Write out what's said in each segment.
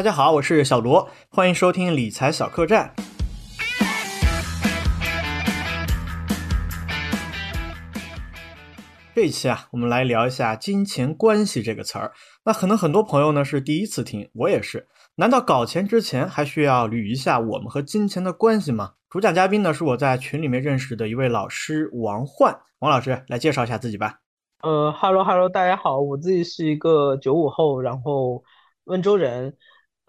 大家好，我是小罗，欢迎收听理财小客栈。这一期啊，我们来聊一下“金钱关系”这个词儿。那可能很多朋友呢是第一次听，我也是。难道搞钱之前还需要捋一下我们和金钱的关系吗？主讲嘉宾呢是我在群里面认识的一位老师王焕，王老师来介绍一下自己吧。呃哈喽哈喽，大家好，我自己是一个九五后，然后温州人。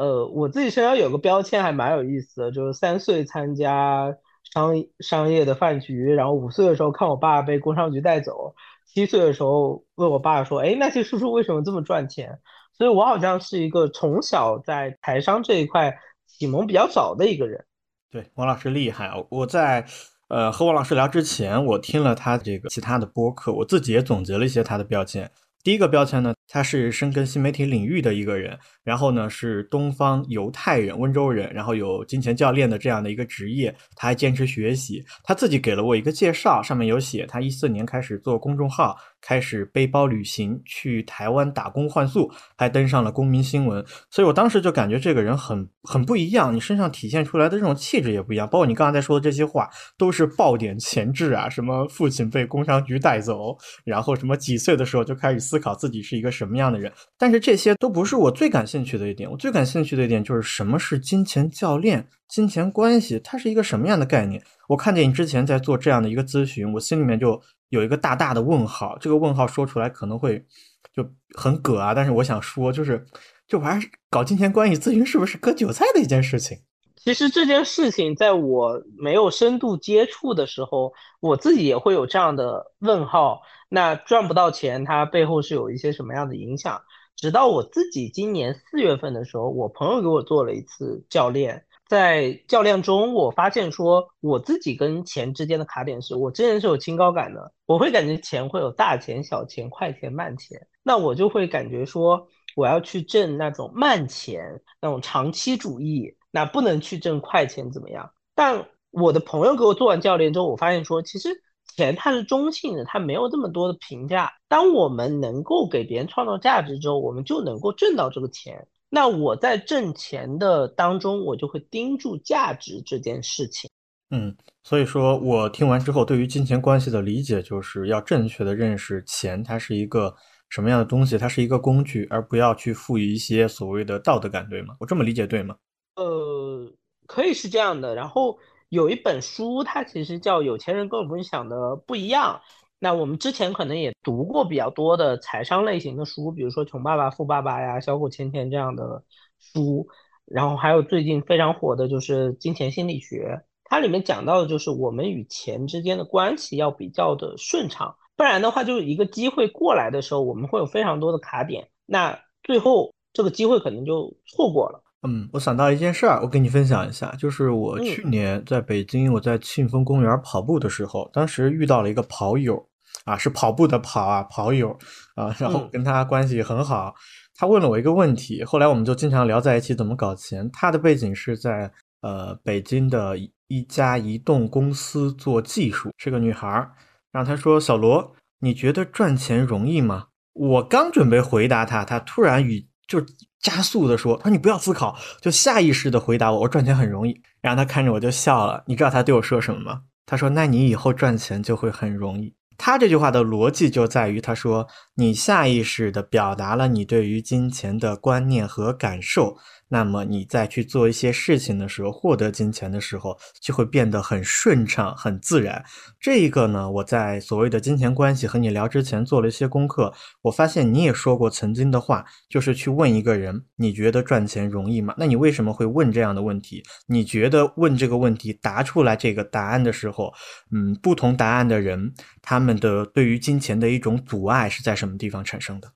呃，我自己身上有个标签还蛮有意思的，就是三岁参加商商业的饭局，然后五岁的时候看我爸被工商局带走。七岁的时候问我爸说：“哎，那些叔叔为什么这么赚钱？”所以，我好像是一个从小在台商这一块启蒙比较早的一个人。对，王老师厉害！我在呃和王老师聊之前，我听了他这个其他的播客，我自己也总结了一些他的标签。第一个标签呢，他是深耕新媒体领域的一个人，然后呢是东方犹太人，温州人，然后有金钱教练的这样的一个职业，他还坚持学习。他自己给了我一个介绍，上面有写他一四年开始做公众号。开始背包旅行去台湾打工换宿，还登上了公民新闻，所以我当时就感觉这个人很很不一样，你身上体现出来的这种气质也不一样，包括你刚才说的这些话，都是爆点前置啊，什么父亲被工商局带走，然后什么几岁的时候就开始思考自己是一个什么样的人，但是这些都不是我最感兴趣的一点，我最感兴趣的一点就是什么是金钱教练，金钱关系，它是一个什么样的概念？我看见你之前在做这样的一个咨询，我心里面就。有一个大大的问号，这个问号说出来可能会就很葛啊，但是我想说，就是这玩意儿搞金钱关系咨询是不是割韭菜的一件事情？其实这件事情在我没有深度接触的时候，我自己也会有这样的问号。那赚不到钱，它背后是有一些什么样的影响？直到我自己今年四月份的时候，我朋友给我做了一次教练。在教练中，我发现说我自己跟钱之间的卡点是，我之前是有清高感的，我会感觉钱会有大钱、小钱、快钱、慢钱，那我就会感觉说我要去挣那种慢钱，那种长期主义，那不能去挣快钱怎么样？但我的朋友给我做完教练之后，我发现说其实钱它是中性的，它没有这么多的评价。当我们能够给别人创造价值之后，我们就能够挣到这个钱。那我在挣钱的当中，我就会盯住价值这件事情。嗯，所以说我听完之后，对于金钱关系的理解，就是要正确的认识钱，它是一个什么样的东西，它是一个工具，而不要去赋予一些所谓的道德感，对吗？我这么理解对吗？呃，可以是这样的。然后有一本书，它其实叫《有钱人跟我们想的不一样》。那我们之前可能也读过比较多的财商类型的书，比如说《穷爸爸富爸爸》呀、《小狗钱钱》这样的书，然后还有最近非常火的就是《金钱心理学》，它里面讲到的就是我们与钱之间的关系要比较的顺畅，不然的话就是一个机会过来的时候，我们会有非常多的卡点，那最后这个机会可能就错过了。嗯，我想到一件事儿，我跟你分享一下，就是我去年在北京，我在庆丰公园跑步的时候，当时遇到了一个跑友。啊，是跑步的跑啊，跑友啊，然后跟他关系很好。他问了我一个问题，后来我们就经常聊在一起怎么搞钱。他的背景是在呃北京的一家移动公司做技术，是个女孩儿。然后他说：“小罗，你觉得赚钱容易吗？”我刚准备回答他，他突然语就加速的说：“他说你不要思考，就下意识的回答我，我赚钱很容易。”然后他看着我就笑了。你知道他对我说什么吗？他说：“那你以后赚钱就会很容易。”他这句话的逻辑就在于，他说你下意识的表达了你对于金钱的观念和感受。那么你在去做一些事情的时候，获得金钱的时候，就会变得很顺畅、很自然。这一个呢，我在所谓的金钱关系和你聊之前做了一些功课，我发现你也说过曾经的话，就是去问一个人，你觉得赚钱容易吗？那你为什么会问这样的问题？你觉得问这个问题答出来这个答案的时候，嗯，不同答案的人，他们的对于金钱的一种阻碍是在什么地方产生的？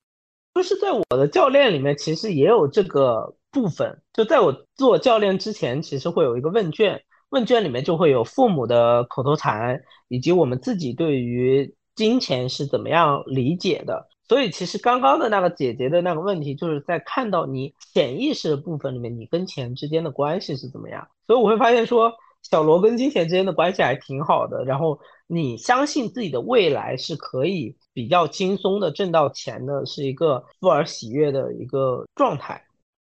就是在我的教练里面，其实也有这个。部分就在我做教练之前，其实会有一个问卷，问卷里面就会有父母的口头禅，以及我们自己对于金钱是怎么样理解的。所以其实刚刚的那个姐姐的那个问题，就是在看到你潜意识的部分里面，你跟钱之间的关系是怎么样。所以我会发现说，小罗跟金钱之间的关系还挺好的。然后你相信自己的未来是可以比较轻松的挣到钱的，是一个富而喜悦的一个状态。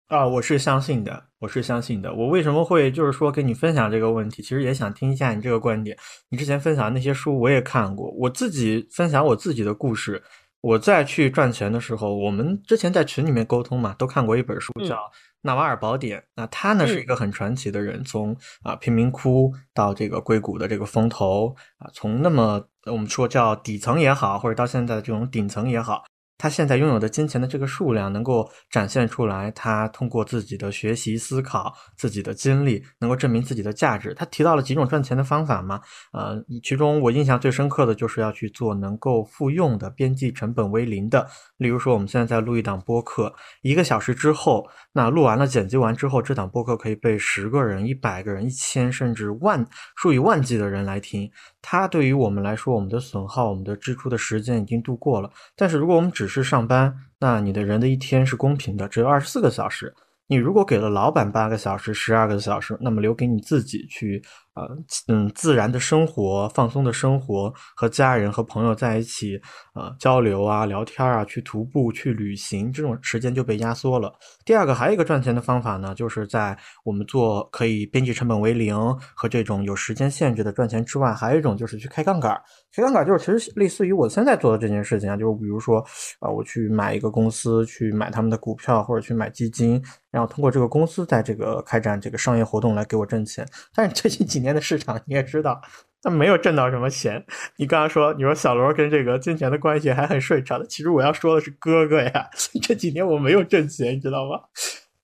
啊，我是相信的，我是相信的。我为什么会就是说跟你分享这个问题？其实也想听一下你这个观点。你之前分享那些书我也看过，我自己分享我自己的故事。我在去赚钱的时候，我们之前在群里面沟通嘛，都看过一本书叫《纳瓦尔宝典》。那他呢是一个很传奇的人，从啊贫民窟到这个硅谷的这个风投啊，从那么我们说叫底层也好，或者到现在的这种顶层也好。他现在拥有的金钱的这个数量，能够展现出来，他通过自己的学习、思考、自己的经历，能够证明自己的价值。他提到了几种赚钱的方法嘛？呃，其中我印象最深刻的就是要去做能够复用的、边际成本为零的。例如说，我们现在在录一档播客，一个小时之后，那录完了、剪辑完之后，这档播客可以被十个人、一百个人、一千甚至万数以万计的人来听。它对于我们来说，我们的损耗、我们的支出的时间已经度过了。但是如果我们只是上班，那你的人的一天是公平的，只有二十四个小时。你如果给了老板八个小时、十二个小时，那么留给你自己去。呃，嗯，自然的生活，放松的生活，和家人和朋友在一起，呃，交流啊，聊天啊，去徒步，去旅行，这种时间就被压缩了。第二个，还有一个赚钱的方法呢，就是在我们做可以边际成本为零和这种有时间限制的赚钱之外，还有一种就是去开杠杆。开杠杆就是其实类似于我现在做的这件事情啊，就是比如说啊，我去买一个公司，去买他们的股票或者去买基金，然后通过这个公司在这个开展这个商业活动来给我挣钱。但是最近几年。的市场你也知道，他没有挣到什么钱。你刚刚说，你说小罗跟这个金钱的关系还很顺畅的，其实我要说的是哥哥呀。这几年我没有挣钱，你知道吗？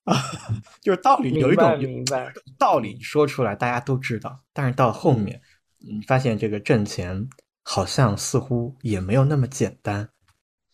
啊，就是道理有一种明白道理说出来大家都知道，但是到后面你发现这个挣钱好像似乎也没有那么简单。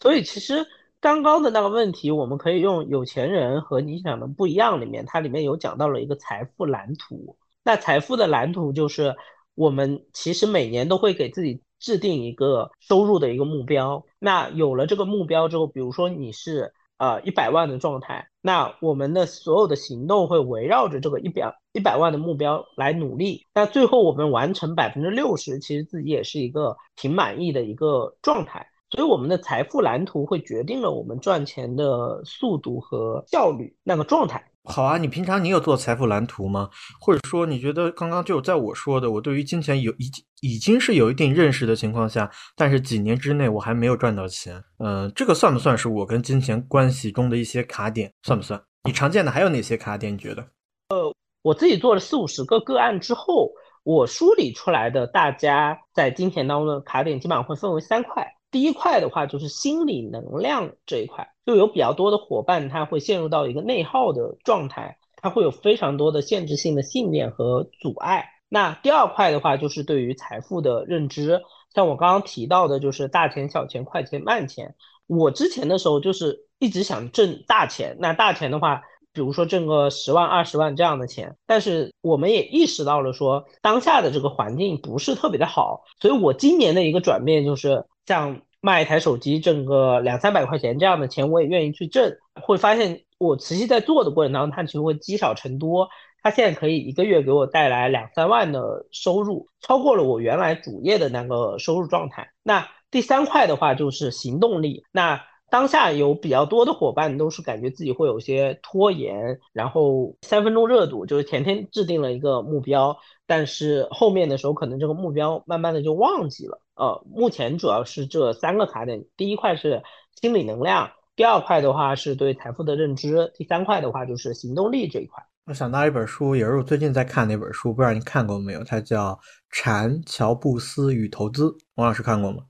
所以其实刚刚的那个问题，我们可以用有钱人和你想的不一样里面，它里面有讲到了一个财富蓝图。那财富的蓝图就是，我们其实每年都会给自己制定一个收入的一个目标。那有了这个目标之后，比如说你是呃一百万的状态，那我们的所有的行动会围绕着这个一百一百万的目标来努力。那最后我们完成百分之六十，其实自己也是一个挺满意的一个状态。所以我们的财富蓝图会决定了我们赚钱的速度和效率那个状态。好啊，你平常你有做财富蓝图吗？或者说你觉得刚刚就在我说的，我对于金钱有已经已经是有一定认识的情况下，但是几年之内我还没有赚到钱，嗯，这个算不算是我跟金钱关系中的一些卡点？算不算？你常见的还有哪些卡点？你觉得？呃，我自己做了四五十个个案之后，我梳理出来的大家在金钱当中的卡点，基本上会分为三块。第一块的话就是心理能量这一块，就有比较多的伙伴他会陷入到一个内耗的状态，他会有非常多的限制性的信念和阻碍。那第二块的话就是对于财富的认知，像我刚刚提到的，就是大钱、小钱、快钱、慢钱。我之前的时候就是一直想挣大钱，那大钱的话，比如说挣个十万、二十万这样的钱，但是我们也意识到了说当下的这个环境不是特别的好，所以我今年的一个转变就是。像卖一台手机挣个两三百块钱这样的钱，我也愿意去挣。会发现我持续在做的过程当中，它其实会积少成多。它现在可以一个月给我带来两三万的收入，超过了我原来主业的那个收入状态。那第三块的话就是行动力。那当下有比较多的伙伴都是感觉自己会有些拖延，然后三分钟热度，就是前天制定了一个目标，但是后面的时候可能这个目标慢慢的就忘记了。呃，目前主要是这三个卡点，第一块是心理能量，第二块的话是对财富的认知，第三块的话就是行动力这一块。我想到一本书，也是我最近在看那本书，不知道你看过没有？它叫《禅乔布斯与投资》，王老师看过吗？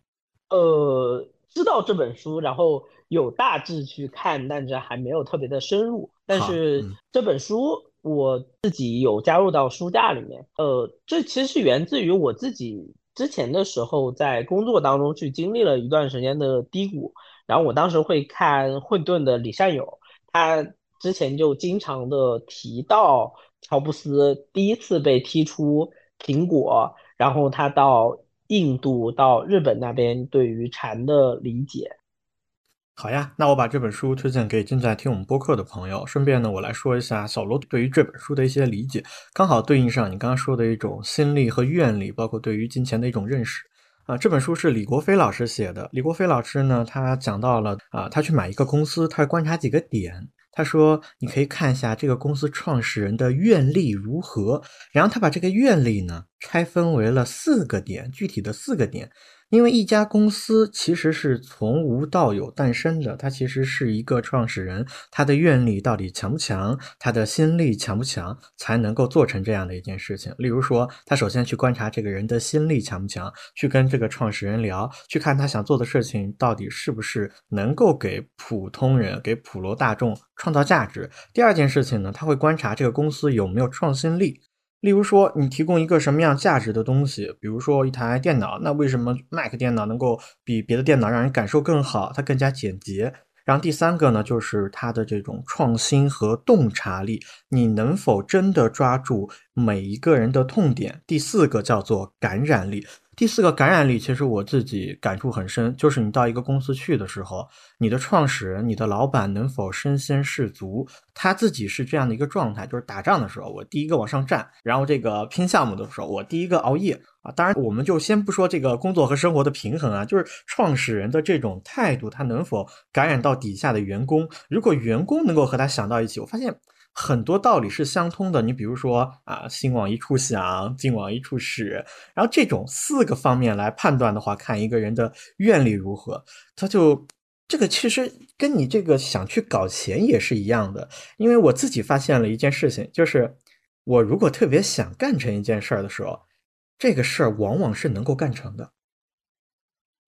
呃，知道这本书，然后有大致去看，但是还没有特别的深入。但是这本书我自己有加入到书架里面。呃，这其实是源自于我自己。之前的时候，在工作当中去经历了一段时间的低谷，然后我当时会看混沌的李善友，他之前就经常的提到乔布斯第一次被踢出苹果，然后他到印度、到日本那边对于禅的理解。好呀，那我把这本书推荐给正在听我们播客的朋友。顺便呢，我来说一下小罗对于这本书的一些理解，刚好对应上你刚刚说的一种心力和愿力，包括对于金钱的一种认识。啊，这本书是李国飞老师写的。李国飞老师呢，他讲到了啊，他去买一个公司，他观察几个点。他说你可以看一下这个公司创始人的愿力如何，然后他把这个愿力呢拆分为了四个点，具体的四个点。因为一家公司其实是从无到有诞生的，它其实是一个创始人他的愿力到底强不强，他的心力强不强，才能够做成这样的一件事情。例如说，他首先去观察这个人的心力强不强，去跟这个创始人聊，去看他想做的事情到底是不是能够给普通人、给普罗大众创造价值。第二件事情呢，他会观察这个公司有没有创新力。例如说，你提供一个什么样价值的东西，比如说一台电脑，那为什么 Mac 电脑能够比别的电脑让人感受更好？它更加简洁。然后第三个呢，就是它的这种创新和洞察力，你能否真的抓住每一个人的痛点？第四个叫做感染力。第四个感染力，其实我自己感触很深，就是你到一个公司去的时候，你的创始人、你的老板能否身先士卒，他自己是这样的一个状态，就是打仗的时候我第一个往上站，然后这个拼项目的时候我第一个熬夜啊。当然，我们就先不说这个工作和生活的平衡啊，就是创始人的这种态度，他能否感染到底下的员工？如果员工能够和他想到一起，我发现。很多道理是相通的，你比如说啊，心往一处想，劲往一处使，然后这种四个方面来判断的话，看一个人的愿力如何，他就这个其实跟你这个想去搞钱也是一样的。因为我自己发现了一件事情，就是我如果特别想干成一件事儿的时候，这个事儿往往是能够干成的，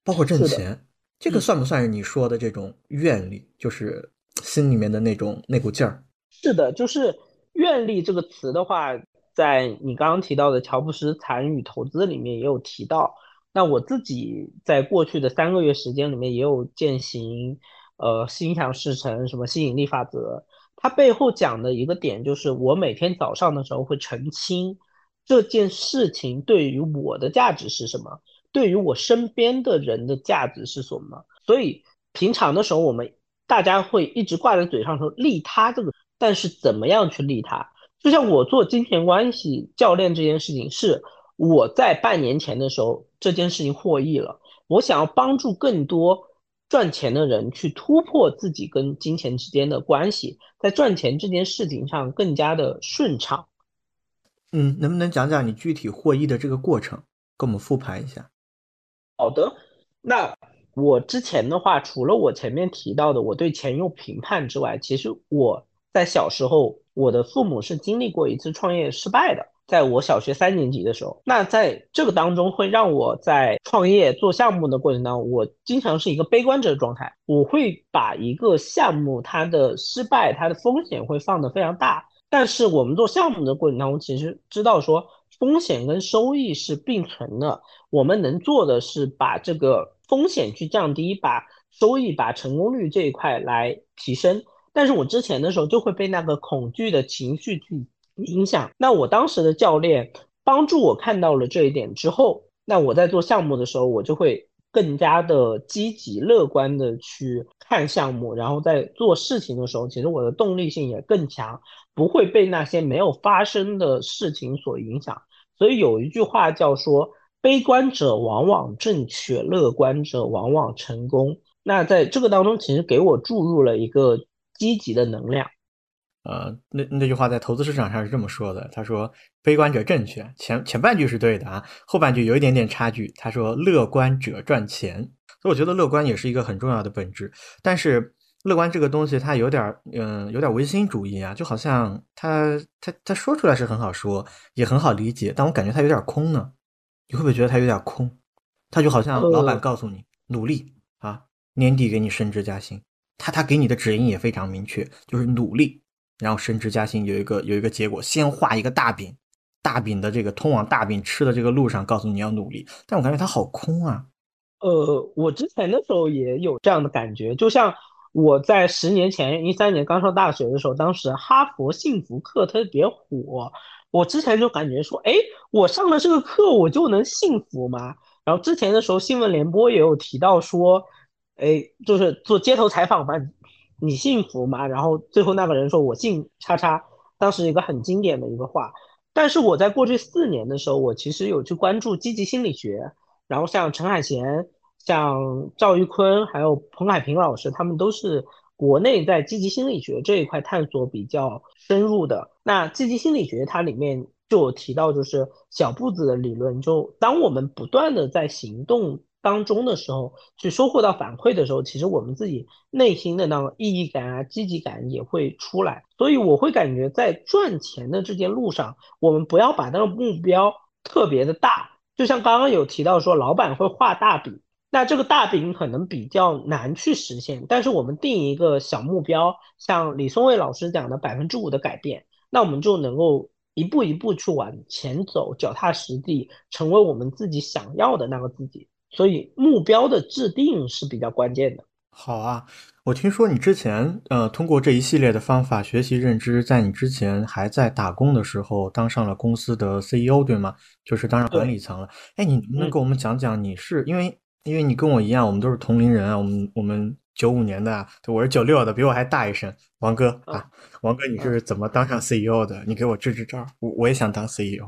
包括挣钱，这个算不算是你说的这种愿力，就是心里面的那种那股劲儿？是的，就是愿力这个词的话，在你刚刚提到的乔布斯参与投资里面也有提到。那我自己在过去的三个月时间里面也有践行，呃，心想事成什么吸引力法则。它背后讲的一个点就是，我每天早上的时候会澄清这件事情对于我的价值是什么，对于我身边的人的价值是什么。所以平常的时候，我们大家会一直挂在嘴上说利他这个。但是怎么样去利他？就像我做金钱关系教练这件事情，是我在半年前的时候这件事情获益了。我想要帮助更多赚钱的人去突破自己跟金钱之间的关系，在赚钱这件事情上更加的顺畅。嗯，能不能讲讲你具体获益的这个过程，跟我们复盘一下？好的，那我之前的话，除了我前面提到的我对钱有评判之外，其实我。在小时候，我的父母是经历过一次创业失败的。在我小学三年级的时候，那在这个当中会让我在创业做项目的过程当中，我经常是一个悲观者的状态。我会把一个项目它的失败、它的风险会放得非常大。但是我们做项目的过程当中，其实知道说风险跟收益是并存的。我们能做的是把这个风险去降低，把收益、把成功率这一块来提升。但是我之前的时候就会被那个恐惧的情绪去影响。那我当时的教练帮助我看到了这一点之后，那我在做项目的时候，我就会更加的积极乐观的去看项目，然后在做事情的时候，其实我的动力性也更强，不会被那些没有发生的事情所影响。所以有一句话叫说：悲观者往往正确，乐观者往往成功。那在这个当中，其实给我注入了一个。积极的能量，呃，那那句话在投资市场上是这么说的。他说：“悲观者正确，前前半句是对的啊，后半句有一点点差距。”他说：“乐观者赚钱。”所以我觉得乐观也是一个很重要的本质。但是乐观这个东西，它有点嗯，有点唯心主义啊，就好像他他他说出来是很好说，也很好理解，但我感觉他有点空呢。你会不会觉得他有点空？他就好像老板告诉你努力啊，年底给你升职加薪。他他给你的指引也非常明确，就是努力，然后升职加薪有一个有一个结果，先画一个大饼，大饼的这个通往大饼吃的这个路上，告诉你要努力。但我感觉他好空啊。呃，我之前的时候也有这样的感觉，就像我在十年前一三年刚上大学的时候，当时哈佛幸福课特别火，我之前就感觉说，哎，我上了这个课我就能幸福吗？然后之前的时候新闻联播也有提到说。哎，就是做街头采访嘛，你幸福吗？然后最后那个人说：“我姓叉叉。”当时一个很经典的一个话。但是我在过去四年的时候，我其实有去关注积极心理学，然后像陈海贤、像赵玉坤，还有彭海平老师，他们都是国内在积极心理学这一块探索比较深入的。那积极心理学它里面就有提到，就是小步子的理论，就当我们不断的在行动。当中的时候，去收获到反馈的时候，其实我们自己内心的那种意义感啊、积极感也会出来。所以我会感觉在赚钱的这件路上，我们不要把那个目标特别的大。就像刚刚有提到说，老板会画大饼，那这个大饼可能比较难去实现。但是我们定一个小目标，像李松蔚老师讲的百分之五的改变，那我们就能够一步一步去往前走，脚踏实地，成为我们自己想要的那个自己。所以目标的制定是比较关键的。好啊，我听说你之前呃通过这一系列的方法学习认知，在你之前还在打工的时候当上了公司的 CEO，对吗？就是当上管理层了。哎，你能不能跟我们讲讲你是因为因为你跟我一样，我们都是同龄人啊，我们我们九五年的啊，我是九六的，比我还大一声。王哥啊，王哥，你是怎么当上 CEO 的？你给我支支招，我我也想当 CEO。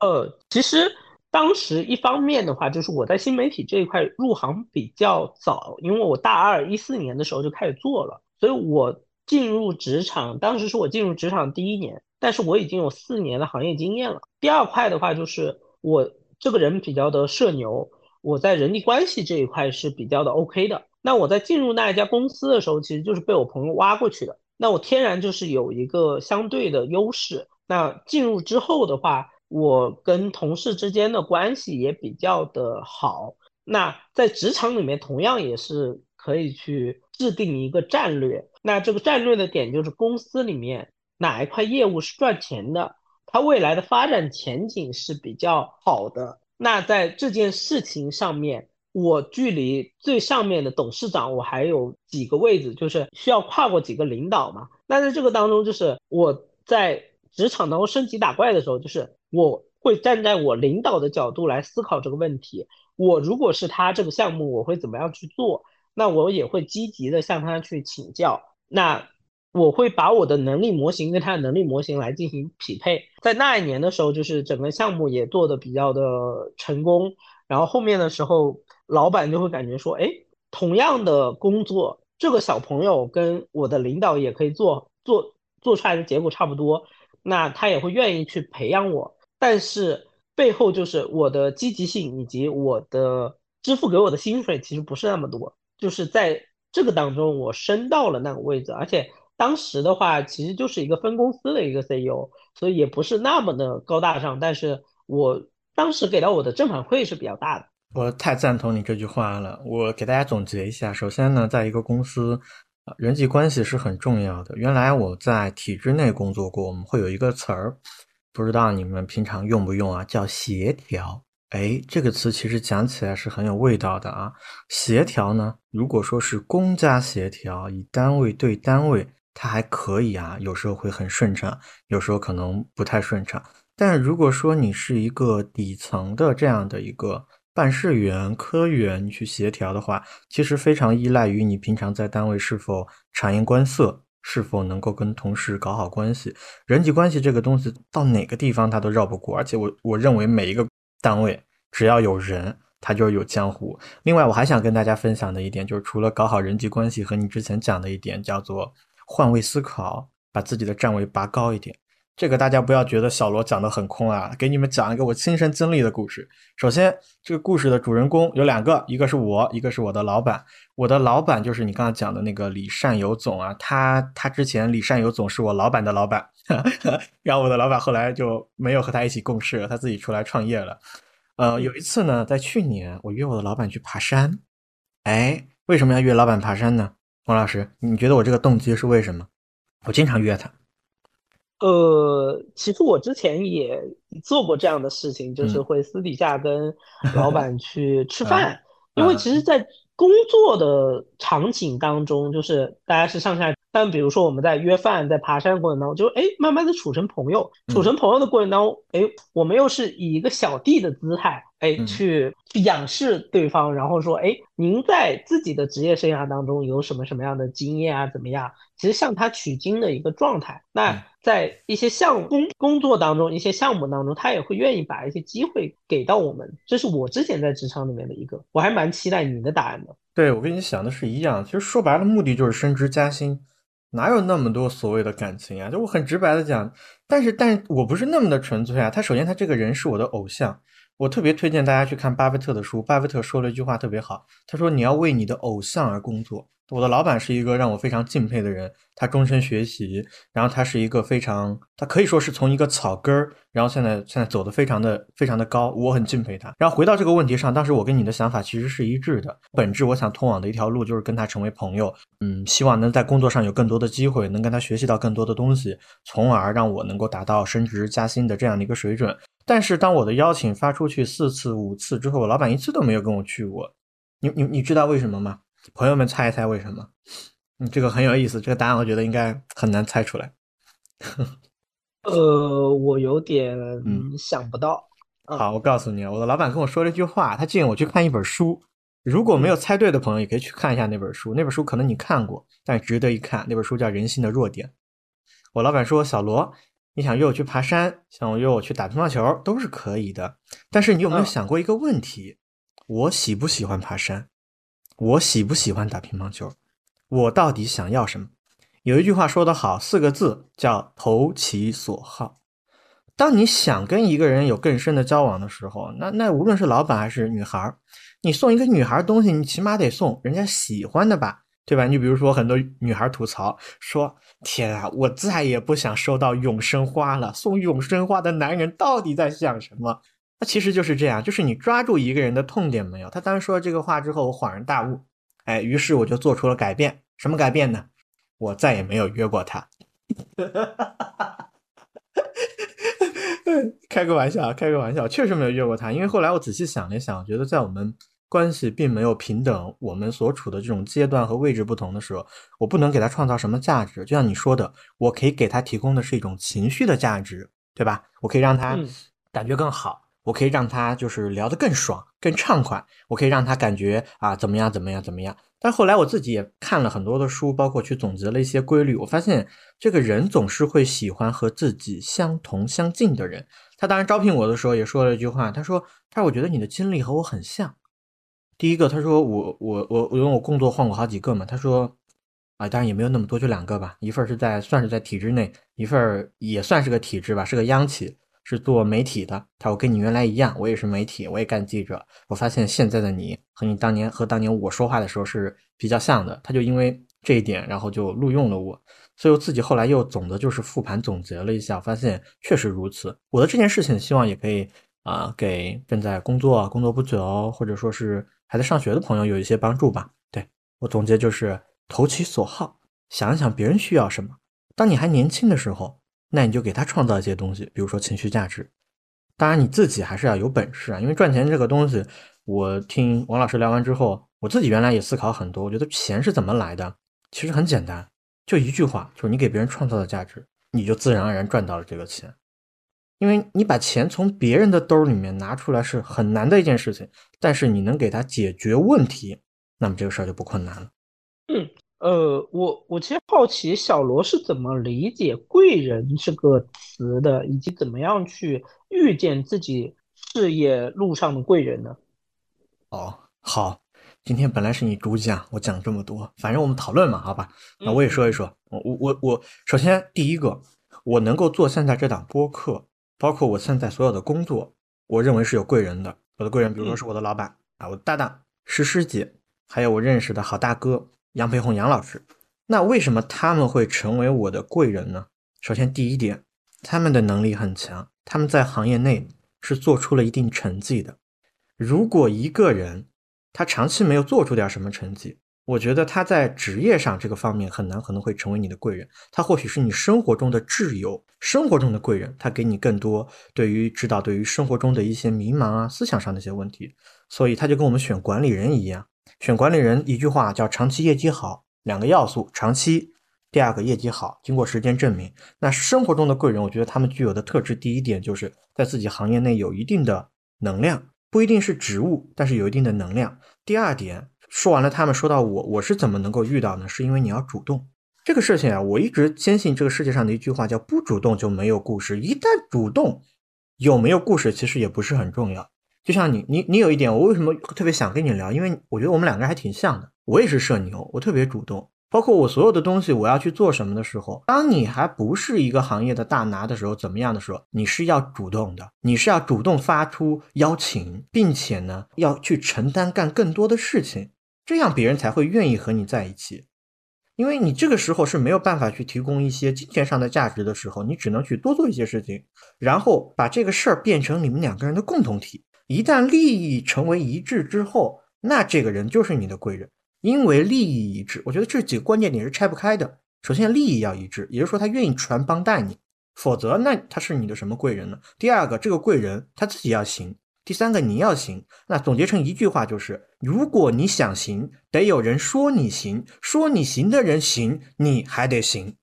呃，其实。当时一方面的话，就是我在新媒体这一块入行比较早，因为我大二一四年的时候就开始做了，所以我进入职场，当时是我进入职场第一年，但是我已经有四年的行业经验了。第二块的话，就是我这个人比较的社牛，我在人际关系这一块是比较的 OK 的。那我在进入那一家公司的时候，其实就是被我朋友挖过去的，那我天然就是有一个相对的优势。那进入之后的话，我跟同事之间的关系也比较的好，那在职场里面同样也是可以去制定一个战略。那这个战略的点就是公司里面哪一块业务是赚钱的，它未来的发展前景是比较好的。那在这件事情上面，我距离最上面的董事长我还有几个位置，就是需要跨过几个领导嘛。那在这个当中，就是我在职场当中升级打怪的时候，就是。我会站在我领导的角度来思考这个问题。我如果是他这个项目，我会怎么样去做？那我也会积极的向他去请教。那我会把我的能力模型跟他的能力模型来进行匹配。在那一年的时候，就是整个项目也做的比较的成功。然后后面的时候，老板就会感觉说，哎，同样的工作，这个小朋友跟我的领导也可以做，做做出来的结果差不多。那他也会愿意去培养我。但是背后就是我的积极性以及我的支付给我的薪水其实不是那么多，就是在这个当中我升到了那个位置，而且当时的话其实就是一个分公司的一个 CEO，所以也不是那么的高大上，但是我当时给到我的正反馈是比较大的。我太赞同你这句话了，我给大家总结一下，首先呢，在一个公司，人际关系是很重要的。原来我在体制内工作过，我们会有一个词儿。不知道你们平常用不用啊？叫协调。哎，这个词其实讲起来是很有味道的啊。协调呢，如果说是公家协调，以单位对单位，它还可以啊，有时候会很顺畅，有时候可能不太顺畅。但如果说你是一个底层的这样的一个办事员、科员去协调的话，其实非常依赖于你平常在单位是否察言观色。是否能够跟同事搞好关系？人际关系这个东西到哪个地方它都绕不过，而且我我认为每一个单位只要有人，他就有江湖。另外，我还想跟大家分享的一点就是，除了搞好人际关系和你之前讲的一点叫做换位思考，把自己的站位拔高一点。这个大家不要觉得小罗讲的很空啊，给你们讲一个我亲身经历的故事。首先，这个故事的主人公有两个，一个是我，一个是我的老板。我的老板就是你刚刚讲的那个李善友总啊，他他之前李善友总是我老板的老板，然后我的老板后来就没有和他一起共事了，他自己出来创业了。呃，有一次呢，在去年我约我的老板去爬山，哎，为什么要约老板爬山呢？王老师，你觉得我这个动机是为什么？我经常约他。呃，其实我之前也做过这样的事情，就是会私底下跟老 板去吃饭，因为其实，在工作的场景当中，就是大家是上下，但比如说我们在约饭、在爬山过程当中，就哎，慢慢的处成朋友，处成朋友的过程当中，哎，我们又是以一个小弟的姿态，哎，去去仰视对方，然后说，哎，您在自己的职业生涯当中有什么什么样的经验啊？怎么样？其实向他取经的一个状态，那。在一些项目工工作当中，一些项目当中，他也会愿意把一些机会给到我们。这是我之前在职场里面的一个，我还蛮期待你的答案的。对我跟你想的是一样，其实说白了，目的就是升职加薪，哪有那么多所谓的感情啊？就我很直白的讲，但是，但是我不是那么的纯粹啊。他首先，他这个人是我的偶像，我特别推荐大家去看巴菲特的书。巴菲特说了一句话特别好，他说：“你要为你的偶像而工作。”我的老板是一个让我非常敬佩的人，他终身学习，然后他是一个非常，他可以说是从一个草根儿，然后现在现在走的非常的非常的高，我很敬佩他。然后回到这个问题上，当时我跟你的想法其实是一致的，本质我想通往的一条路就是跟他成为朋友，嗯，希望能在工作上有更多的机会，能跟他学习到更多的东西，从而让我能够达到升职加薪的这样的一个水准。但是当我的邀请发出去四次五次之后，我老板一次都没有跟我去过，你你你知道为什么吗？朋友们猜一猜为什么？嗯，这个很有意思，这个答案我觉得应该很难猜出来。呃，我有点想不到。好，我告诉你，我的老板跟我说了一句话，他建议我去看一本书。如果没有猜对的朋友，也可以去看一下那本书。那本书可能你看过，但值得一看。那本书叫《人性的弱点》。我老板说：“小罗，你想约我去爬山，想约我去打乒乓球，都是可以的。但是你有没有想过一个问题？我喜不喜欢爬山？”我喜不喜欢打乒乓球？我到底想要什么？有一句话说得好，四个字叫投其所好。当你想跟一个人有更深的交往的时候，那那无论是老板还是女孩，你送一个女孩东西，你起码得送人家喜欢的吧，对吧？你比如说很多女孩吐槽说：“天啊，我再也不想收到永生花了，送永生花的男人到底在想什么？”那其实就是这样，就是你抓住一个人的痛点没有？他当时说了这个话之后，我恍然大悟，哎，于是我就做出了改变。什么改变呢？我再也没有约过他。开个玩笑，开个玩笑，确实没有约过他。因为后来我仔细想了一想，我觉得在我们关系并没有平等，我们所处的这种阶段和位置不同的时候，我不能给他创造什么价值。就像你说的，我可以给他提供的是一种情绪的价值，对吧？我可以让他感觉更好。我可以让他就是聊得更爽、更畅快，我可以让他感觉啊怎么样、怎么样、怎么样。但后来我自己也看了很多的书，包括去总结了一些规律，我发现这个人总是会喜欢和自己相同相近的人。他当然招聘我的时候也说了一句话，他说：“他说我觉得你的经历和我很像。第一个，他说我我我因为我工作换过好几个嘛，他说啊，当然也没有那么多，就两个吧，一份是在算是在体制内，一份也算是个体制吧，是个央企。”是做媒体的，他我跟你原来一样，我也是媒体，我也干记者。我发现现在的你和你当年和当年我说话的时候是比较像的。他就因为这一点，然后就录用了我。所以我自己后来又总的就是复盘总结了一下，发现确实如此。我的这件事情，希望也可以啊，给正在工作、工作不久，或者说是还在上学的朋友有一些帮助吧。对我总结就是投其所好，想一想别人需要什么。当你还年轻的时候。那你就给他创造一些东西，比如说情绪价值。当然你自己还是要有本事啊，因为赚钱这个东西，我听王老师聊完之后，我自己原来也思考很多。我觉得钱是怎么来的？其实很简单，就一句话，就是你给别人创造的价值，你就自然而然赚到了这个钱。因为你把钱从别人的兜里面拿出来是很难的一件事情，但是你能给他解决问题，那么这个事儿就不困难了。嗯。呃，我我其实好奇小罗是怎么理解“贵人”这个词的，以及怎么样去遇见自己事业路上的贵人呢？哦，好，今天本来是你主讲，我讲这么多，反正我们讨论嘛，好吧？那我也说一说，我我我我，首先第一个，我能够做现在这档播客，包括我现在所有的工作，我认为是有贵人的。我的贵人，比如说是我的老板啊，我的搭档诗诗姐，还有我认识的好大哥。杨培红杨老师，那为什么他们会成为我的贵人呢？首先，第一点，他们的能力很强，他们在行业内是做出了一定成绩的。如果一个人他长期没有做出点什么成绩，我觉得他在职业上这个方面很难可能会成为你的贵人。他或许是你生活中的挚友，生活中的贵人，他给你更多对于指导，对于生活中的一些迷茫啊、思想上的一些问题。所以他就跟我们选管理人一样。选管理人一句话叫长期业绩好，两个要素，长期，第二个业绩好。经过时间证明，那生活中的贵人，我觉得他们具有的特质，第一点就是在自己行业内有一定的能量，不一定是职务，但是有一定的能量。第二点，说完了他们，说到我，我是怎么能够遇到呢？是因为你要主动，这个事情啊，我一直坚信这个世界上的一句话叫“不主动就没有故事”。一旦主动，有没有故事其实也不是很重要。就像你，你，你有一点，我为什么特别想跟你聊？因为我觉得我们两个人还挺像的。我也是社牛，我特别主动。包括我所有的东西，我要去做什么的时候，当你还不是一个行业的大拿的时候，怎么样的时候，你是要主动的，你是要主动发出邀请，并且呢，要去承担干更多的事情，这样别人才会愿意和你在一起。因为你这个时候是没有办法去提供一些金钱上的价值的时候，你只能去多做一些事情，然后把这个事儿变成你们两个人的共同体。一旦利益成为一致之后，那这个人就是你的贵人。因为利益一致，我觉得这几个关键点是拆不开的。首先，利益要一致，也就是说他愿意传帮带你，否则那他是你的什么贵人呢？第二个，这个贵人他自己要行；第三个，你要行。那总结成一句话就是：如果你想行，得有人说你行，说你行的人行，你还得行。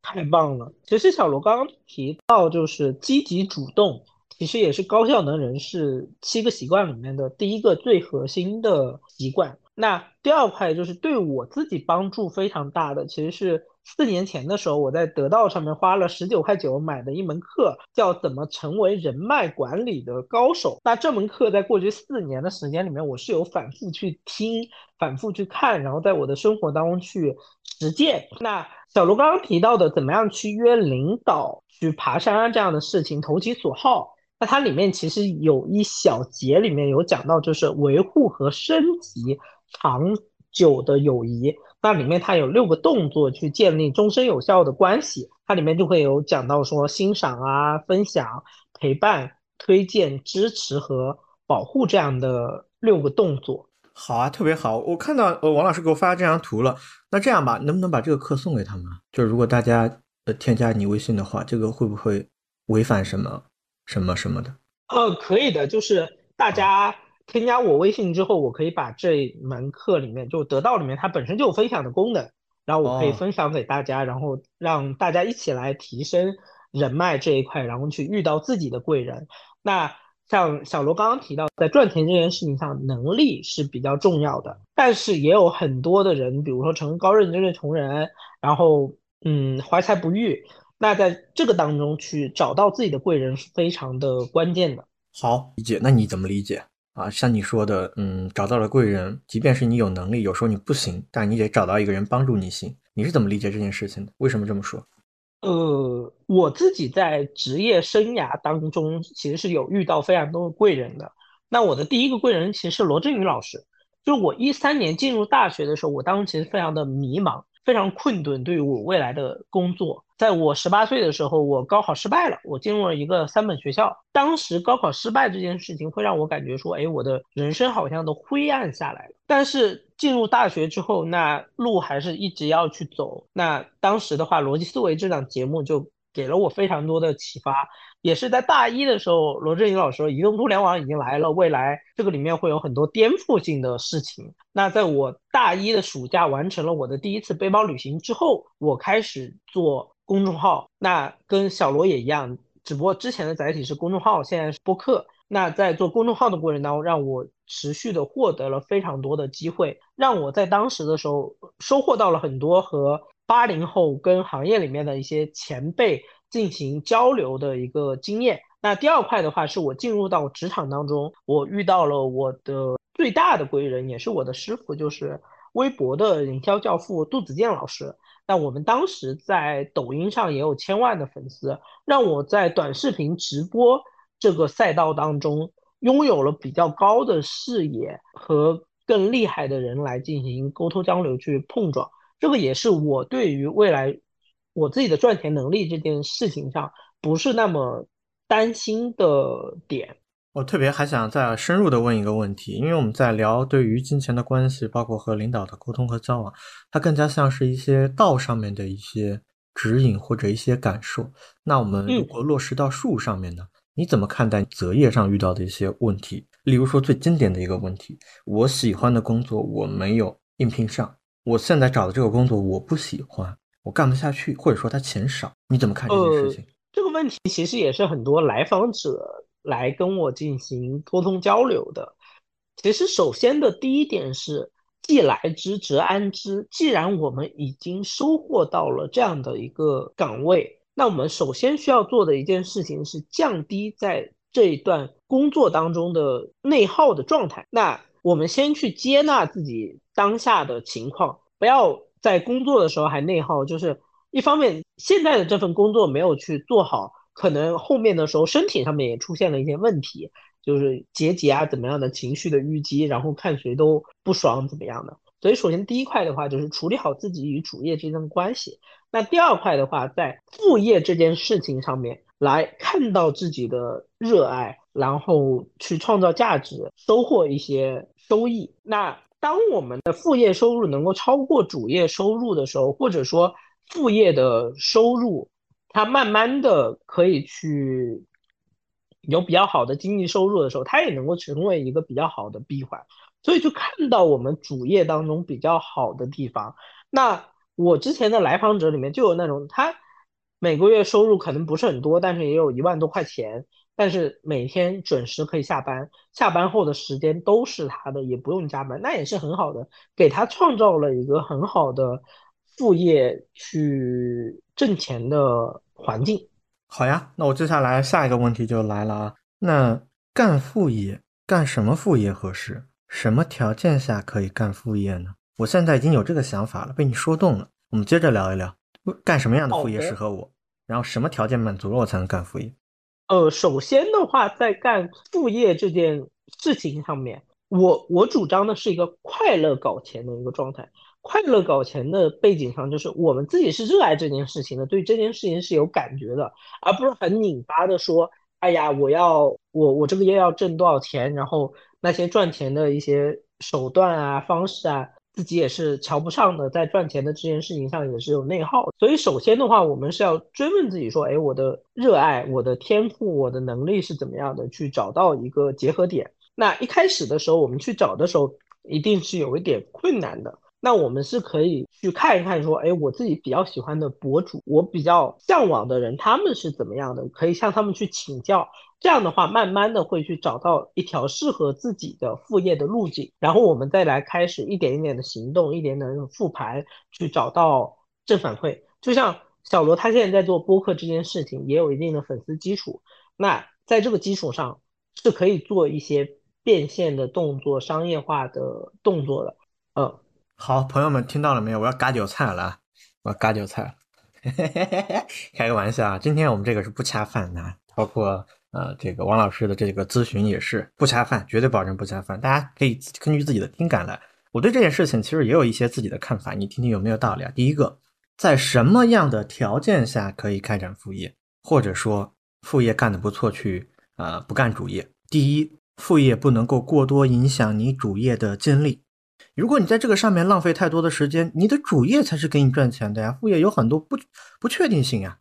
太棒了！其实小罗刚刚提到，就是积极主动，其实也是高效能人士七个习惯里面的第一个最核心的习惯。那第二块就是对我自己帮助非常大的，其实是四年前的时候，我在得到上面花了十九块九买的一门课，叫怎么成为人脉管理的高手。那这门课在过去四年的时间里面，我是有反复去听、反复去看，然后在我的生活当中去实践。那小罗刚刚提到的怎么样去约领导去爬山这样的事情，投其所好。那它里面其实有一小节里面有讲到，就是维护和升级。长久的友谊，那里面它有六个动作去建立终身有效的关系，它里面就会有讲到说欣赏啊、分享、陪伴、推荐、支持和保护这样的六个动作。好啊，特别好，我看到呃王老师给我发这张图了。那这样吧，能不能把这个课送给他们？就是如果大家呃添加你微信的话，这个会不会违反什么什么什么的？呃，可以的，就是大家。添加我微信之后，我可以把这门课里面就得到里面它本身就有分享的功能，然后我可以分享给大家，然后让大家一起来提升人脉这一块，然后去遇到自己的贵人。那像小罗刚刚提到，在赚钱这件事情上，能力是比较重要的，但是也有很多的人，比如说成高认知的穷人，然后嗯怀才不遇，那在这个当中去找到自己的贵人是非常的关键的。好，理解，那你怎么理解？啊，像你说的，嗯，找到了贵人，即便是你有能力，有时候你不行，但你得找到一个人帮助你行。你是怎么理解这件事情的？为什么这么说？呃，我自己在职业生涯当中其实是有遇到非常多的贵人的。那我的第一个贵人其实是罗振宇老师，就是我一三年进入大学的时候，我当时其实非常的迷茫。非常困顿，对于我未来的工作。在我十八岁的时候，我高考失败了，我进入了一个三本学校。当时高考失败这件事情会让我感觉说，哎，我的人生好像都灰暗下来了。但是进入大学之后，那路还是一直要去走。那当时的话，逻辑思维这档节目就给了我非常多的启发。也是在大一的时候，罗振宇老师说，移动互联网已经来了，未来这个里面会有很多颠覆性的事情。那在我大一的暑假完成了我的第一次背包旅行之后，我开始做公众号。那跟小罗也一样，只不过之前的载体是公众号，现在是播客。那在做公众号的过程当中，让我持续的获得了非常多的机会，让我在当时的时候收获到了很多和八零后跟行业里面的一些前辈。进行交流的一个经验。那第二块的话，是我进入到职场当中，我遇到了我的最大的贵人，也是我的师傅，就是微博的营销教父杜子健老师。那我们当时在抖音上也有千万的粉丝，让我在短视频直播这个赛道当中，拥有了比较高的视野和更厉害的人来进行沟通交流去碰撞。这个也是我对于未来。我自己的赚钱能力这件事情上不是那么担心的点。我特别还想再深入的问一个问题，因为我们在聊对于金钱的关系，包括和领导的沟通和交往，它更加像是一些道上面的一些指引或者一些感受。那我们如果落实到术上面呢？你怎么看待择业上遇到的一些问题？例如说最经典的一个问题，我喜欢的工作我没有应聘上，我现在找的这个工作我不喜欢。我干不下去，或者说他钱少，你怎么看这件事情？这个问题其实也是很多来访者来跟我进行沟通交流的。其实，首先的第一点是，既来之则安之。既然我们已经收获到了这样的一个岗位，那我们首先需要做的一件事情是降低在这一段工作当中的内耗的状态。那我们先去接纳自己当下的情况，不要在工作的时候还内耗。就是一方面，现在的这份工作没有去做好，可能后面的时候身体上面也出现了一些问题。就是结节啊，怎么样的情绪的淤积，然后看谁都不爽，怎么样的？所以首先第一块的话，就是处理好自己与主业之间的关系。那第二块的话，在副业这件事情上面来看到自己的热爱，然后去创造价值，收获一些收益。那当我们的副业收入能够超过主业收入的时候，或者说副业的收入他慢慢的可以去。有比较好的经济收入的时候，他也能够成为一个比较好的闭环，所以就看到我们主业当中比较好的地方。那我之前的来访者里面就有那种，他每个月收入可能不是很多，但是也有一万多块钱，但是每天准时可以下班，下班后的时间都是他的，也不用加班，那也是很好的，给他创造了一个很好的副业去挣钱的环境。好呀，那我接下来下一个问题就来了啊。那干副业，干什么副业合适？什么条件下可以干副业呢？我现在已经有这个想法了，被你说动了。我们接着聊一聊，干什么样的副业适合我？然后什么条件满足了我才能干副业？呃，首先的话，在干副业这件事情上面，我我主张的是一个快乐搞钱的一个状态。快乐搞钱的背景上，就是我们自己是热爱这件事情的，对这件事情是有感觉的，而不是很拧巴的说，哎呀，我要我我这个月要挣多少钱，然后那些赚钱的一些手段啊、方式啊，自己也是瞧不上的，在赚钱的这件事情上也是有内耗。所以首先的话，我们是要追问自己说，哎，我的热爱、我的天赋、我的能力是怎么样的，去找到一个结合点。那一开始的时候，我们去找的时候，一定是有一点困难的。那我们是可以去看一看，说，哎，我自己比较喜欢的博主，我比较向往的人，他们是怎么样的？可以向他们去请教。这样的话，慢慢的会去找到一条适合自己的副业的路径，然后我们再来开始一点一点的行动，一点点的复盘，去找到正反馈。就像小罗他现在在做播客这件事情，也有一定的粉丝基础。那在这个基础上，是可以做一些变现的动作、商业化的动作的，呃。好，朋友们听到了没有？我要割韭菜了，我要割韭菜了，开个玩笑啊！今天我们这个是不恰饭的，包括呃这个王老师的这个咨询也是不恰饭，绝对保证不恰饭。大家可以根据自己的听感来。我对这件事情其实也有一些自己的看法，你听听有没有道理啊？第一个，在什么样的条件下可以开展副业，或者说副业干得不错去呃不干主业？第一，副业不能够过多影响你主业的精力。如果你在这个上面浪费太多的时间，你的主业才是给你赚钱的呀。副业有很多不不确定性呀。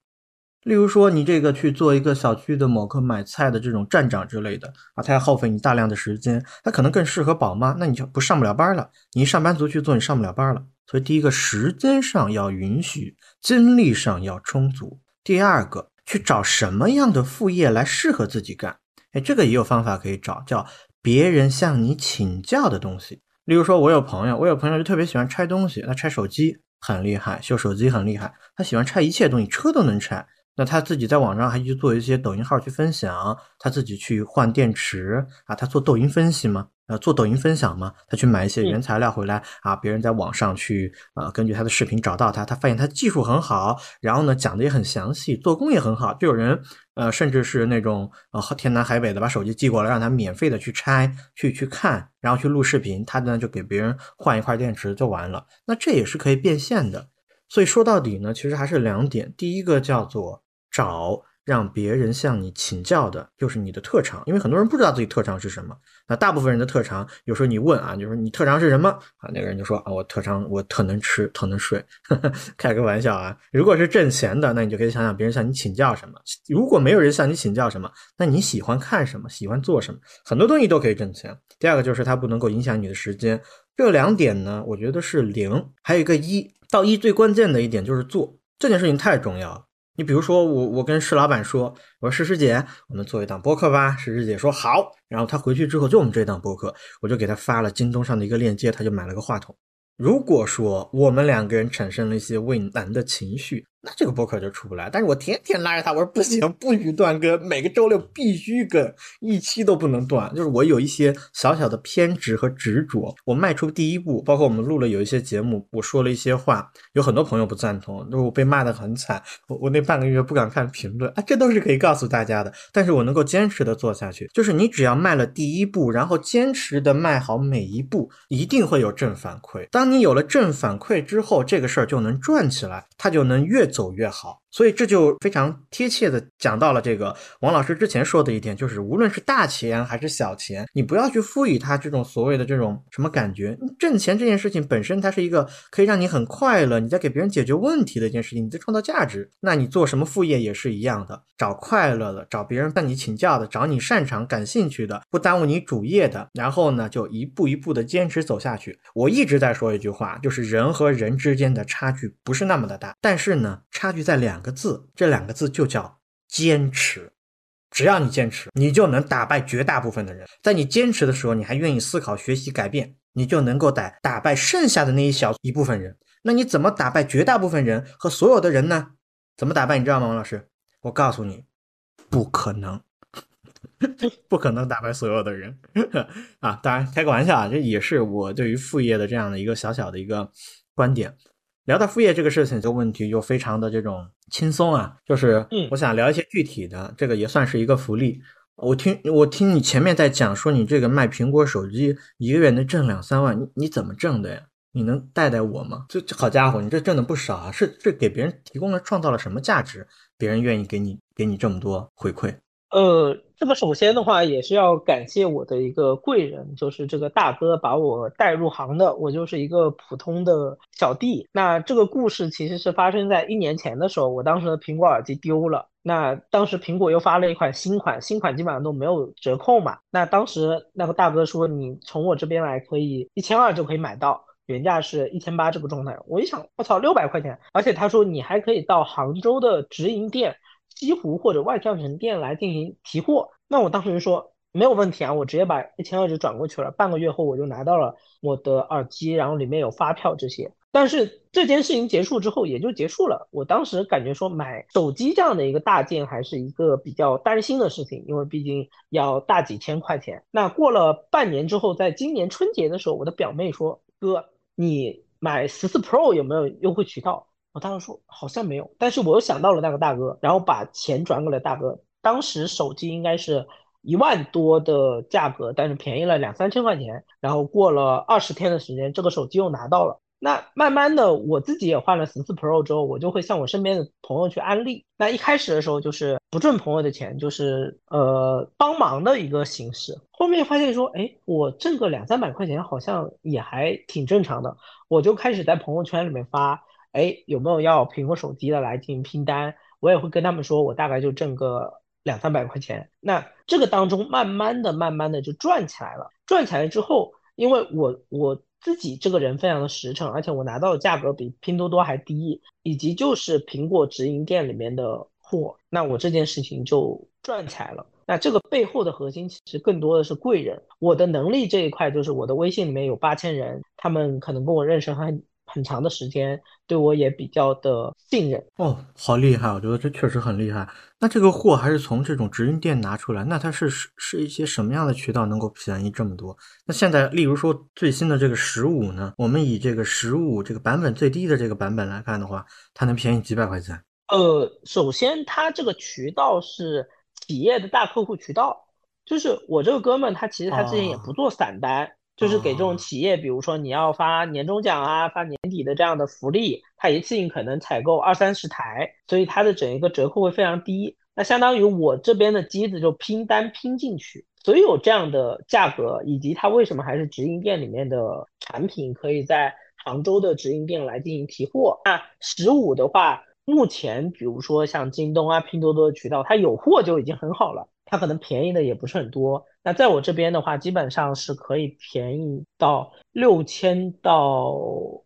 例如说，你这个去做一个小区的某个买菜的这种站长之类的啊，它要耗费你大量的时间，它可能更适合宝妈，那你就不上不了班了。你上班族去做，你上不了班了。所以，第一个时间上要允许，精力上要充足。第二个，去找什么样的副业来适合自己干？哎，这个也有方法可以找，叫别人向你请教的东西。例如说，我有朋友，我有朋友就特别喜欢拆东西，他拆手机很厉害，修手机很厉害，他喜欢拆一切东西，车都能拆。那他自己在网上还去做一些抖音号去分享，他自己去换电池啊，他做抖音分析吗？呃，做抖音分享嘛，他去买一些原材料回来啊，别人在网上去呃，根据他的视频找到他，他发现他技术很好，然后呢讲的也很详细，做工也很好，就有人呃，甚至是那种呃天南海北的把手机寄过来，让他免费的去拆去去看，然后去录视频，他呢就给别人换一块电池就完了，那这也是可以变现的。所以说到底呢，其实还是两点，第一个叫做找。让别人向你请教的就是你的特长，因为很多人不知道自己特长是什么。那大部分人的特长，有时候你问啊，就是你特长是什么啊？那个人就说啊，我特长我特能吃，特能睡。开个玩笑啊！如果是挣钱的，那你就可以想想别人向你请教什么。如果没有人向你请教什么，那你喜欢看什么？喜欢做什么？很多东西都可以挣钱。第二个就是它不能够影响你的时间。这两点呢，我觉得是零，还有一个一到一最关键的一点就是做这件事情太重要了。你比如说我我跟施老板说，我说石师姐，我们做一档播客吧。石师姐说好，然后他回去之后就我们这档播客，我就给她发了京东上的一个链接，她就买了个话筒。如果说我们两个人产生了一些畏难的情绪，那这个播客就出不来。但是我天天拉着他，我说不行，不许断更，每个周六必须更，一期都不能断。就是我有一些小小的偏执和执着。我迈出第一步，包括我们录了有一些节目，我说了一些话，有很多朋友不赞同，就是我被骂得很惨。我我那半个月不敢看评论啊，这都是可以告诉大家的。但是我能够坚持的做下去，就是你只要迈了第一步，然后坚持的迈好每一步，一定会有正反馈。当你有了正反馈之后，这个事儿就能转起来，它就能越走越好。所以这就非常贴切的讲到了这个王老师之前说的一点，就是无论是大钱还是小钱，你不要去赋予它这种所谓的这种什么感觉。挣钱这件事情本身，它是一个可以让你很快乐，你在给别人解决问题的一件事情，你在创造价值。那你做什么副业也是一样的，找快乐的，找别人向你请教的，找你擅长、感兴趣的，不耽误你主业的，然后呢，就一步一步的坚持走下去。我一直在说一句话，就是人和人之间的差距不是那么的大，但是呢，差距在两两个字，这两个字就叫坚持。只要你坚持，你就能打败绝大部分的人。在你坚持的时候，你还愿意思考、学习、改变，你就能够打打败剩下的那一小一部分人。那你怎么打败绝大部分人和所有的人呢？怎么打败？你知道吗，王老师？我告诉你，不可能，不可能打败所有的人 啊！当然，开个玩笑啊，这也是我对于副业的这样的一个小小的一个观点。聊到副业这个事情，这个问题就非常的这种轻松啊，就是我想聊一些具体的，这个也算是一个福利。我听我听你前面在讲说你这个卖苹果手机一个月能挣两三万，你你怎么挣的呀？你能带带我吗？这这好家伙，你这挣的不少啊！是是给别人提供了创造了什么价值，别人愿意给你给你这么多回馈？呃，这个首先的话也是要感谢我的一个贵人，就是这个大哥把我带入行的，我就是一个普通的小弟。那这个故事其实是发生在一年前的时候，我当时的苹果耳机丢了，那当时苹果又发了一款新款，新款基本上都没有折扣嘛。那当时那个大哥说，你从我这边来可以一千二就可以买到，原价是一千八这个状态。我一想，我操，六百块钱，而且他说你还可以到杭州的直营店。西湖或者万象城店来进行提货，那我当时就说没有问题啊，我直接把一千二就转过去了。半个月后我就拿到了我的耳机，然后里面有发票这些。但是这件事情结束之后也就结束了。我当时感觉说买手机这样的一个大件还是一个比较担心的事情，因为毕竟要大几千块钱。那过了半年之后，在今年春节的时候，我的表妹说：“哥，你买十四 Pro 有没有优惠渠道？”我当时说好像没有，但是我又想到了那个大哥，然后把钱转给了大哥。当时手机应该是一万多的价格，但是便宜了两三千块钱。然后过了二十天的时间，这个手机又拿到了。那慢慢的，我自己也换了十四 Pro 之后，我就会向我身边的朋友去安利。那一开始的时候就是不挣朋友的钱，就是呃帮忙的一个形式。后面发现说，哎，我挣个两三百块钱好像也还挺正常的，我就开始在朋友圈里面发。哎，有没有要苹果手机的来进行拼单？我也会跟他们说，我大概就挣个两三百块钱。那这个当中，慢慢的、慢慢的就赚起来了。赚起来之后，因为我我自己这个人非常的实诚，而且我拿到的价格比拼多多还低，以及就是苹果直营店里面的货，那我这件事情就赚起来了。那这个背后的核心其实更多的是贵人。我的能力这一块，就是我的微信里面有八千人，他们可能跟我认识很。很长的时间，对我也比较的信任哦，好厉害！我觉得这确实很厉害。那这个货还是从这种直营店拿出来，那它是是是一些什么样的渠道能够便宜这么多？那现在，例如说最新的这个十五呢，我们以这个十五这个版本最低的这个版本来看的话，它能便宜几百块钱？呃，首先它这个渠道是企业的大客户渠道，就是我这个哥们他其实他之前也不做散单。就是给这种企业，比如说你要发年终奖啊，发年底的这样的福利，它一次性可能采购二三十台，所以它的整一个折扣会非常低。那相当于我这边的机子就拼单拼进去，所以有这样的价格，以及它为什么还是直营店里面的产品，可以在杭州的直营店来进行提货。那十五的话，目前比如说像京东啊、拼多多的渠道，它有货就已经很好了。它可能便宜的也不是很多，那在我这边的话，基本上是可以便宜到六千到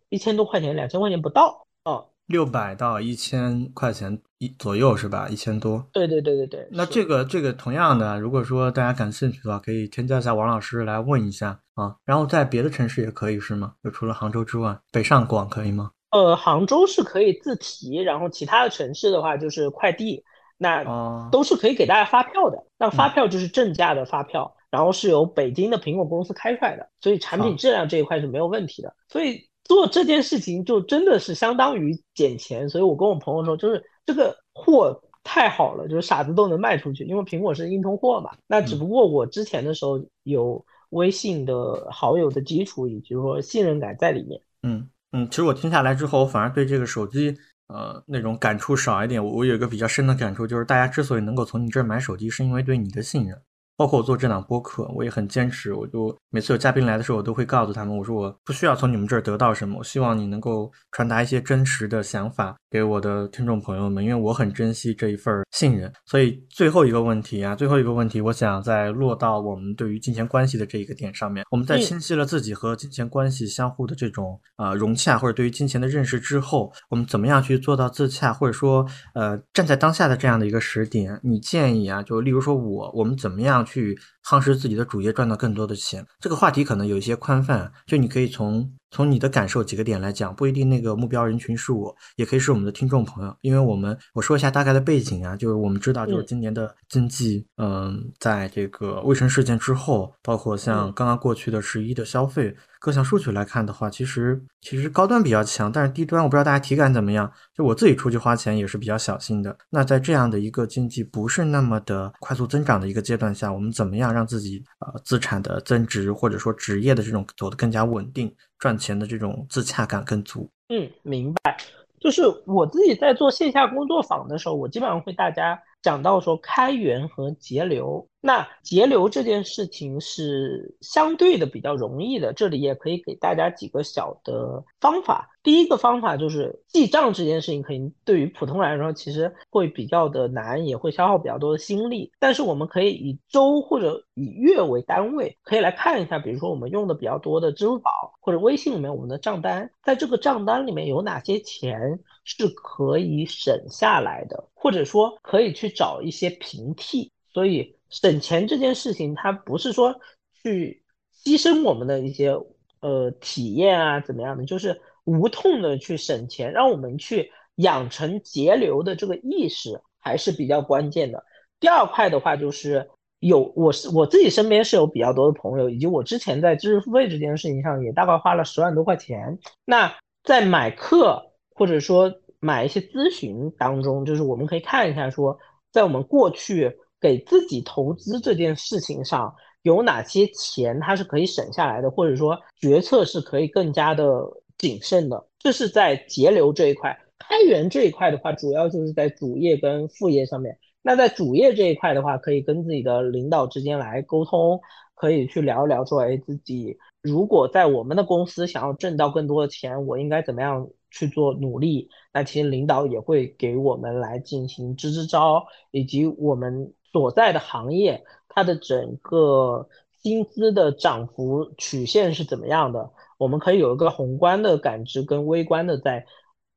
一千多块钱，两千块钱不到。哦，六百到一千块钱一左右是吧？一千多。对对对对对。那这个这个同样的，如果说大家感兴趣的话，可以添加一下王老师来问一下啊。然后在别的城市也可以是吗？就除了杭州之外，北上广可以吗？呃，杭州是可以自提，然后其他的城市的话就是快递，那都是可以给大家发票的。那发票就是正价的发票，然后是由北京的苹果公司开出来的，所以产品质量这一块是没有问题的。所以。做这件事情就真的是相当于捡钱，所以我跟我朋友说，就是这个货太好了，就是傻子都能卖出去，因为苹果是硬通货嘛。那只不过我之前的时候有微信的好友的基础，以及说信任感在里面。嗯嗯，其实我听下来之后，我反而对这个手机呃那种感触少一点。我有一个比较深的感触，就是大家之所以能够从你这儿买手机，是因为对你的信任。包括我做这档播客，我也很坚持。我就每次有嘉宾来的时候，我都会告诉他们，我说我不需要从你们这儿得到什么，我希望你能够传达一些真实的想法给我的听众朋友们，因为我很珍惜这一份信任。所以最后一个问题啊，最后一个问题，我想再落到我们对于金钱关系的这一个点上面。我们在清晰了自己和金钱关系相互的这种啊融洽，或者对于金钱的认识之后，我们怎么样去做到自洽，或者说呃站在当下的这样的一个时点，你建议啊，就例如说我我们怎么样？去夯实自己的主业，赚到更多的钱。这个话题可能有一些宽泛，就你可以从从你的感受几个点来讲，不一定那个目标人群是我，也可以是我们的听众朋友。因为我们我说一下大概的背景啊，就是我们知道，就是今年的经济，嗯，在这个卫生事件之后，包括像刚刚过去的十一的消费。各项数据来看的话，其实其实高端比较强，但是低端我不知道大家体感怎么样。就我自己出去花钱也是比较小心的。那在这样的一个经济不是那么的快速增长的一个阶段下，我们怎么样让自己呃资产的增值或者说职业的这种走得更加稳定，赚钱的这种自洽感更足？嗯，明白。就是我自己在做线下工作坊的时候，我基本上会大家。讲到说开源和节流，那节流这件事情是相对的比较容易的。这里也可以给大家几个小的方法。第一个方法就是记账这件事情，可能对于普通人来说其实会比较的难，也会消耗比较多的心力。但是我们可以以周或者以月为单位，可以来看一下，比如说我们用的比较多的支付宝或者微信里面我们的账单，在这个账单里面有哪些钱是可以省下来的，或者说可以去找一些平替。所以省钱这件事情，它不是说去牺牲我们的一些呃体验啊怎么样的，就是。无痛的去省钱，让我们去养成节流的这个意识还是比较关键的。第二块的话，就是有我是我自己身边是有比较多的朋友，以及我之前在知识付费这件事情上也大概花了十万多块钱。那在买课或者说买一些咨询当中，就是我们可以看一下说，在我们过去给自己投资这件事情上有哪些钱它是可以省下来的，或者说决策是可以更加的。谨慎的，这是在节流这一块，开源这一块的话，主要就是在主业跟副业上面。那在主业这一块的话，可以跟自己的领导之间来沟通，可以去聊一聊，说，哎，自己如果在我们的公司想要挣到更多的钱，我应该怎么样去做努力？那其实领导也会给我们来进行支支招，以及我们所在的行业它的整个薪资的涨幅曲线是怎么样的。我们可以有一个宏观的感知跟微观的，在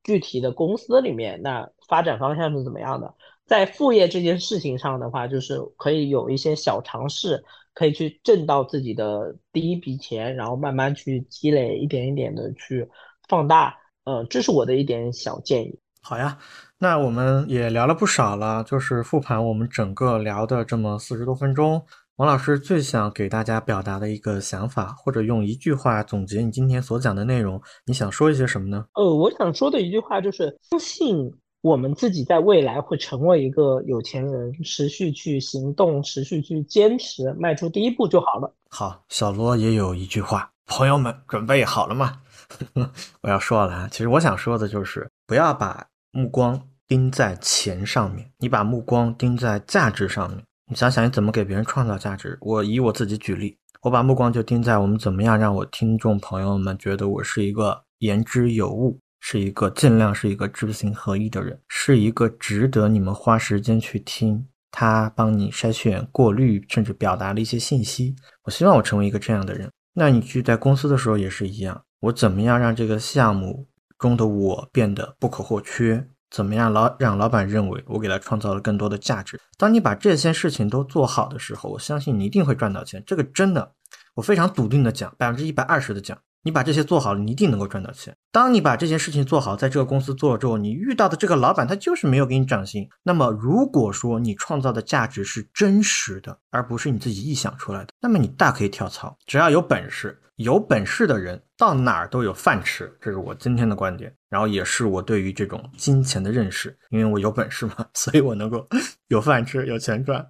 具体的公司里面，那发展方向是怎么样的？在副业这件事情上的话，就是可以有一些小尝试，可以去挣到自己的第一笔钱，然后慢慢去积累，一点一点的去放大。呃，这是我的一点小建议。好呀，那我们也聊了不少了，就是复盘我们整个聊的这么四十多分钟。王老师最想给大家表达的一个想法，或者用一句话总结你今天所讲的内容，你想说一些什么呢？呃，我想说的一句话就是：相信我们自己在未来会成为一个有钱人，持续去行动，持续去坚持，迈出第一步就好了。好，小罗也有一句话，朋友们准备好了吗？我要说了啊，其实我想说的就是，不要把目光盯在钱上面，你把目光盯在价值上面。你想想，你怎么给别人创造价值？我以我自己举例，我把目光就盯在我们怎么样让我听众朋友们觉得我是一个言之有物，是一个尽量是一个知行合一的人，是一个值得你们花时间去听他帮你筛选、过滤，甚至表达了一些信息。我希望我成为一个这样的人。那你去在公司的时候也是一样，我怎么样让这个项目中的我变得不可或缺？怎么样老让老板认为我给他创造了更多的价值？当你把这些事情都做好的时候，我相信你一定会赚到钱。这个真的，我非常笃定的讲，百分之一百二十的讲。你把这些做好了，你一定能够赚到钱。当你把这件事情做好，在这个公司做了之后，你遇到的这个老板他就是没有给你涨薪。那么，如果说你创造的价值是真实的，而不是你自己臆想出来的，那么你大可以跳槽。只要有本事，有本事的人到哪儿都有饭吃，这是我今天的观点，然后也是我对于这种金钱的认识。因为我有本事嘛，所以我能够 有饭吃，有钱赚。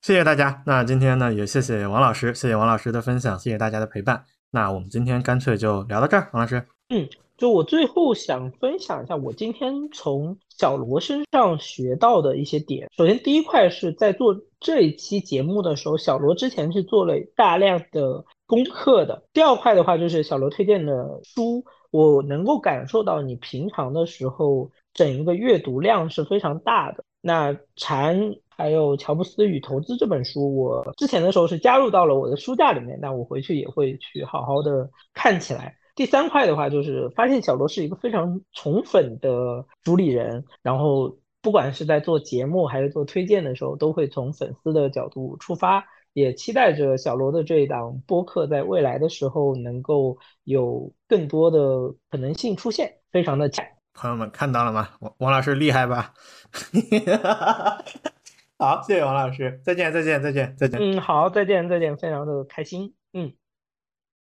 谢谢大家。那今天呢，也谢谢王老师，谢谢王老师的分享，谢谢大家的陪伴。那我们今天干脆就聊到这儿，王老师。嗯，就我最后想分享一下我今天从小罗身上学到的一些点。首先，第一块是在做这一期节目的时候，小罗之前是做了大量的功课的。第二块的话，就是小罗推荐的书，我能够感受到你平常的时候整一个阅读量是非常大的。那禅。还有《乔布斯与投资》这本书，我之前的时候是加入到了我的书架里面，那我回去也会去好好的看起来。第三块的话，就是发现小罗是一个非常宠粉的主理人，然后不管是在做节目还是做推荐的时候，都会从粉丝的角度出发，也期待着小罗的这一档播客在未来的时候能够有更多的可能性出现，非常的期待。朋友们看到了吗？王王老师厉害吧？好，谢谢王老师，再见，再见，再见，再见。嗯，好，再见，再见，非常的开心。嗯。